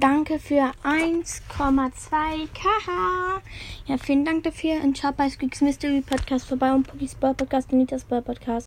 Danke für 1,2k. Ja, vielen Dank dafür. Und schaut bei Squeaks Mystery Podcast vorbei und Pokis Podcast und Nitas Podcast.